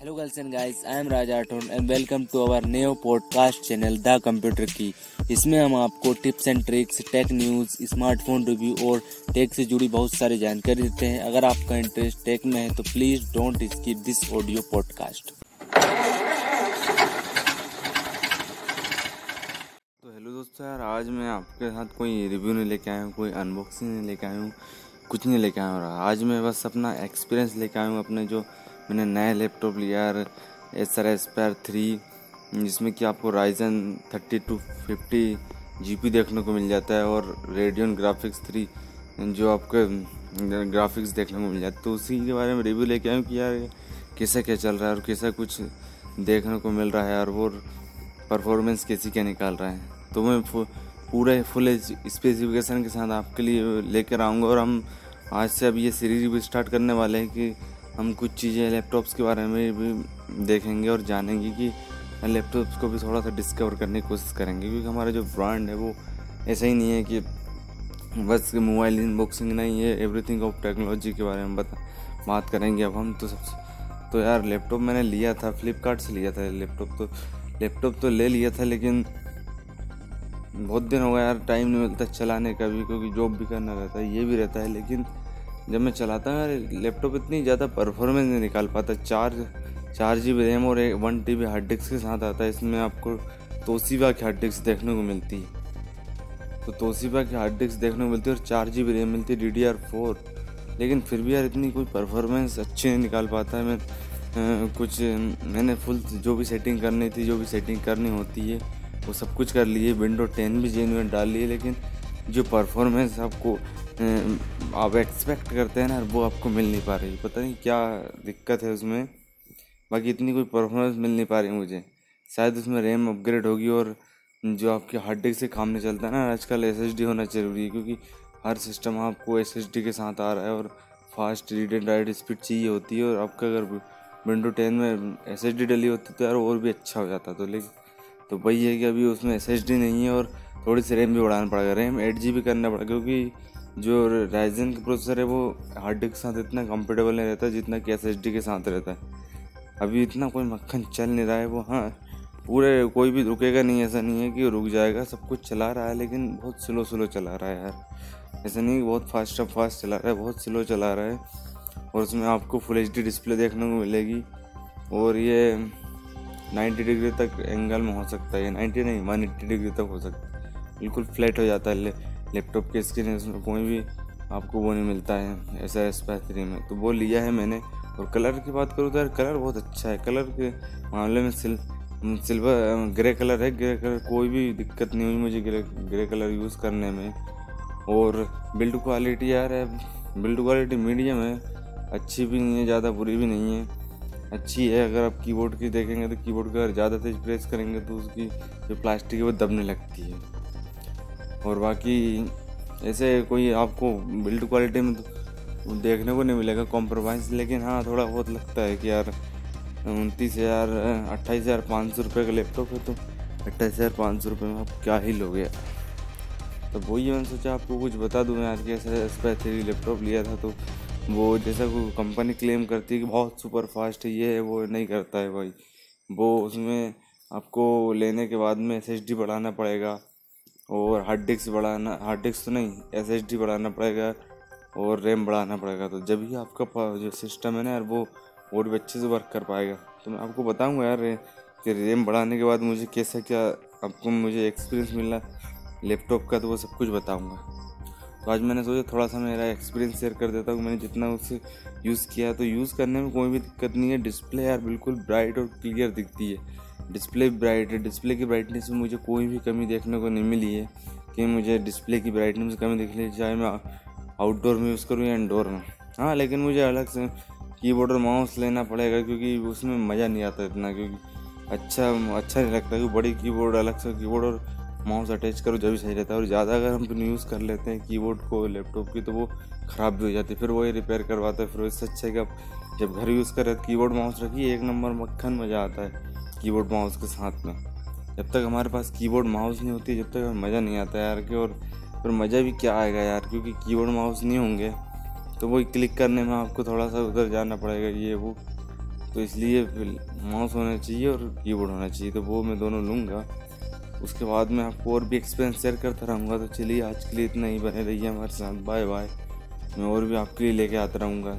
Hello girls and guys, I am Raj Aton and welcome to our new podcast channel the computer की इसमें हम आपको tips and tricks tech news smartphone review और tech से जुड़ी बहुत सारी जानकारी देते हैं। अगर आपका इंटरेस्ट टेक में है तो please don't skip this audio podcast तो हेलो दोस्तों यार आज मैं आपके साथ कोई रिव्यू नहीं लेके आया हूँ कोई अनबॉक्सिंग नहीं लेके आया हूँ कुछ नहीं लेके आया हूँ। आज मैं बस अपना एक्सपीरियंस लेके आया हूँ अपने जो मैंने नया लैपटॉप लिया यार Acer Aspire three, जिसमें कि आपको Ryzen thirty two fifty G P देखने को मिल जाता है और रेडियन ग्राफिक्स थ्री जो आपके ग्राफिक्स देखने को मिल जाता है। तो उसी के बारे में रिव्यू लेके आया कि यार कैसा क्या चल रहा है और कैसा कुछ देखने को मिल रहा है और वो परफॉर्मेंस कैसी क्या निकाल रहा है। तो मैं पूरे फुल स्पेसिफिकेशन के साथ आपके लिए लेकर आऊँगा और हम आज से अब ये सीरीज़ भी स्टार्ट करने वाले हैं कि हम कुछ चीज़ें लैपटॉप्स के बारे में भी देखेंगे और जानेंगे कि लैपटॉप्स को भी थोड़ा सा डिस्कवर करने की कोशिश करेंगे, क्योंकि हमारा जो ब्रांड है वो ऐसा ही नहीं है कि बस मोबाइल इनबॉक्सिंग नहीं है एवरीथिंग ऑफ़ टेक्नोलॉजी के बारे में बता, बात करेंगे। अब हम तो सब तो यार लैपटॉप मैंने लिया था फ्लिपकार्ट से लिया था लैपटॉप तो लैपटॉप तो ले लिया था, लेकिन बहुत दिन हो गया यार टाइम नहीं मिलता चलाने का भी, क्योंकि जॉब भी करना रहता है, ये भी रहता है, लेकिन जब मैं चलाता हूँ लैपटॉप इतनी ज़्यादा परफॉर्मेंस नहीं निकाल पाता। चार चार जी बी रैम और एक one T B hard disk के साथ आता है। इसमें आपको तोसीबा की हार्ड डिस्क देखने को मिलती है। तो तोसीबा की हार्ड डिस्क देखने को मिलती है और चार जी बी रैम मिलती है डी डी आर फोर लेकिन फिर भी यार इतनी कोई परफॉर्मेंस अच्छी नहीं निकाल पाता है। मैं कुछ, मैंने फुल जो भी सेटिंग करनी थी, जो भी सेटिंग करनी होती है, वो सब कुछ कर लिए। विंडो टेन भी जेन्यून डाल लिए, लेकिन जो परफॉर्मेंस आपको आप एक्सपेक्ट करते हैं ना वो आपको मिल नहीं पा रही। पता नहीं क्या दिक्कत है उसमें। बाकी इतनी कोई परफॉर्मेंस मिल नहीं पा रही मुझे। शायद उसमें रैम अपग्रेड होगी और जो आपके हार्ड डिस्क से काम नहीं चलता ना, आजकल एस होना ज़रूरी है, क्योंकि हर सिस्टम आपको एस के साथ आ रहा है और fast read and write speed चाहिए होती है। और आपका अगर विंडो टेन में एस डली होती तो यार और भी अच्छा हो जाता तो लेकिन तो वही है कि अभी उसमें एस नहीं है और थोड़ी सी रैम भी बढ़ाना पड़ेगा। रैम एट जी करना पड़ेगा, क्योंकि जो राइजन का प्रोसेसर है, वो हार्ड डिस्क के साथ इतना कंफर्टेबल नहीं रहता जितना कि एस के साथ रहता है। अभी इतना कोई मक्खन चल नहीं रहा है, वो हाँ पूरे कोई भी रुकेगा नहीं, ऐसा नहीं है कि रुक जाएगा, सब कुछ चला रहा है, लेकिन बहुत स्लो स्लो चला रहा है यार। ऐसा नहीं बहुत फास्ट अब फास्ट चला रहा है, बहुत स्लो चला रहा है। और उसमें आपको फुल एचडी डिस्प्ले देखने को मिलेगी। और ये 90 डिग्री तक एंगल में हो सकता है 90 नहीं वन एट्टी डिग्री तक हो सकता है। बिल्कुल फ्लैट हो जाता है लैपटॉप के स्क्रीन उसमें कोई भी आपको वो नहीं मिलता है, ऐसा एस थ्री में। तो वो लिया है मैंने। और कलर की बात करूँ तो यार, कलर बहुत अच्छा है। कलर के मामले में सिल सिल्वर ग्रे कलर है। ग्रे कलर कोई भी दिक्कत नहीं हुई मुझे ग्रे ग्रे कलर यूज़ करने में। और बिल्ड क्वालिटी यार है बिल्ड क्वालिटी मीडियम है। अच्छी भी नहीं है, ज़्यादा बुरी भी नहीं है। अच्छी है, अगर आप कीबोर्ड की देखेंगे तो कीबोर्ड का अगर ज़्यादा तेज प्रेस करेंगे तो उसकी जो प्लास्टिक है वो दबने लगती है। और बाकी ऐसे कोई आपको बिल्ड क्वालिटी में तो देखने को नहीं मिलेगा कॉम्प्रोमाइज़ लेकिन हाँ थोड़ा बहुत लगता है कि यार, उनतीस हज़ार, अट्ठाईस हज़ार पाँच सौ रुपये का लैपटॉप है तो अट्ठाईस हज़ार पाँच सौ रुपये में आप क्या ही लोगे तो वही मैंने सोचा आपको कुछ बता दूँ यार कि ऐसा एस थ्री लैपटॉप लिया था तो वो जैसा को कंपनी क्लेम करती है कि बहुत सुपर फास्ट है, ये है, वो नहीं करता है भाई। वो उसमें आपको लेने के बाद में एस बढ़ाना पड़ेगा और हार्ड डिस्क बढ़ाना हार्ड डिस्क तो नहीं एस बढ़ाना पड़ेगा और रैम बढ़ाना पड़ेगा। तो जब ही आपका जो सिस्टम है ना यार, वो और भी अच्छे से वर्क कर पाएगा। तो मैं आपको बताऊँगा यार कि रैम बढ़ाने के बाद मुझे कैसा क्या, आपको मुझे एक्सपीरियंस मिला लैपटॉप का तो वो सब कुछ बताऊँगा। तो आज मैंने सोचा थोड़ा सा मेरा एक्सपीरियंस शेयर कर देता हूँ। मैंने जितना उससे यूज़ किया तो यूज़ करने में कोई भी दिक्कत नहीं है। डिस्प्ले यार बिल्कुल ब्राइट और क्लियर दिखती है। डिस्प्ले ब्राइट, डिस्प्ले की ब्राइटनेस में मुझे कोई भी कमी देखने को नहीं मिली है। कि मुझे डिस्प्ले की ब्राइटनेस में कमी दिख चाहे मैं आउटडोर में यूज़ करूँ या इंडोर में। हाँ लेकिन मुझे अलग से कीबोर्ड और माउस लेना पड़ेगा, क्योंकि उसमें मज़ा नहीं आता इतना, क्योंकि अच्छा अच्छा नहीं लगता, क्योंकि बड़ी कीबोर्ड अलग से कीबोर्ड और माउस अटैच करो जब भी सही रहता है। और ज़्यादा अगर हम यूज़ कर लेते हैं कीबोर्ड को लैपटॉप की तो वो ख़राब भी हो जाती है। फिर वही रिपेयर करवाता है, फिर इससे अच्छा है कि आप जब घर यूज़ कर रहे तो कीबोर्ड माउस रखिए, एक नंबर मक्खन मज़ा आता है। कीबोर्ड माउस के साथ में। जब तक हमारे पास कीबोर्ड माउस नहीं होती, जब तक मज़ा नहीं आता यार कि और फिर मज़ा भी क्या आएगा यार, क्योंकि कीबोर्ड माउस नहीं होंगे तो वही क्लिक करने में आपको थोड़ा सा उधर जाना पड़ेगा ये वो। तो इसलिए माउस होना चाहिए और कीबोर्ड होना चाहिए तो वो मैं दोनों लूँगा। उसके बाद मैं आपको और भी एक्सपीरियंस शेयर करता रहूँगा तो चलिए आज के लिए इतना ही, बने रहिए हमारे साथ बाय बाय मैं और भी आपके लिए लेके आता रहूँगा।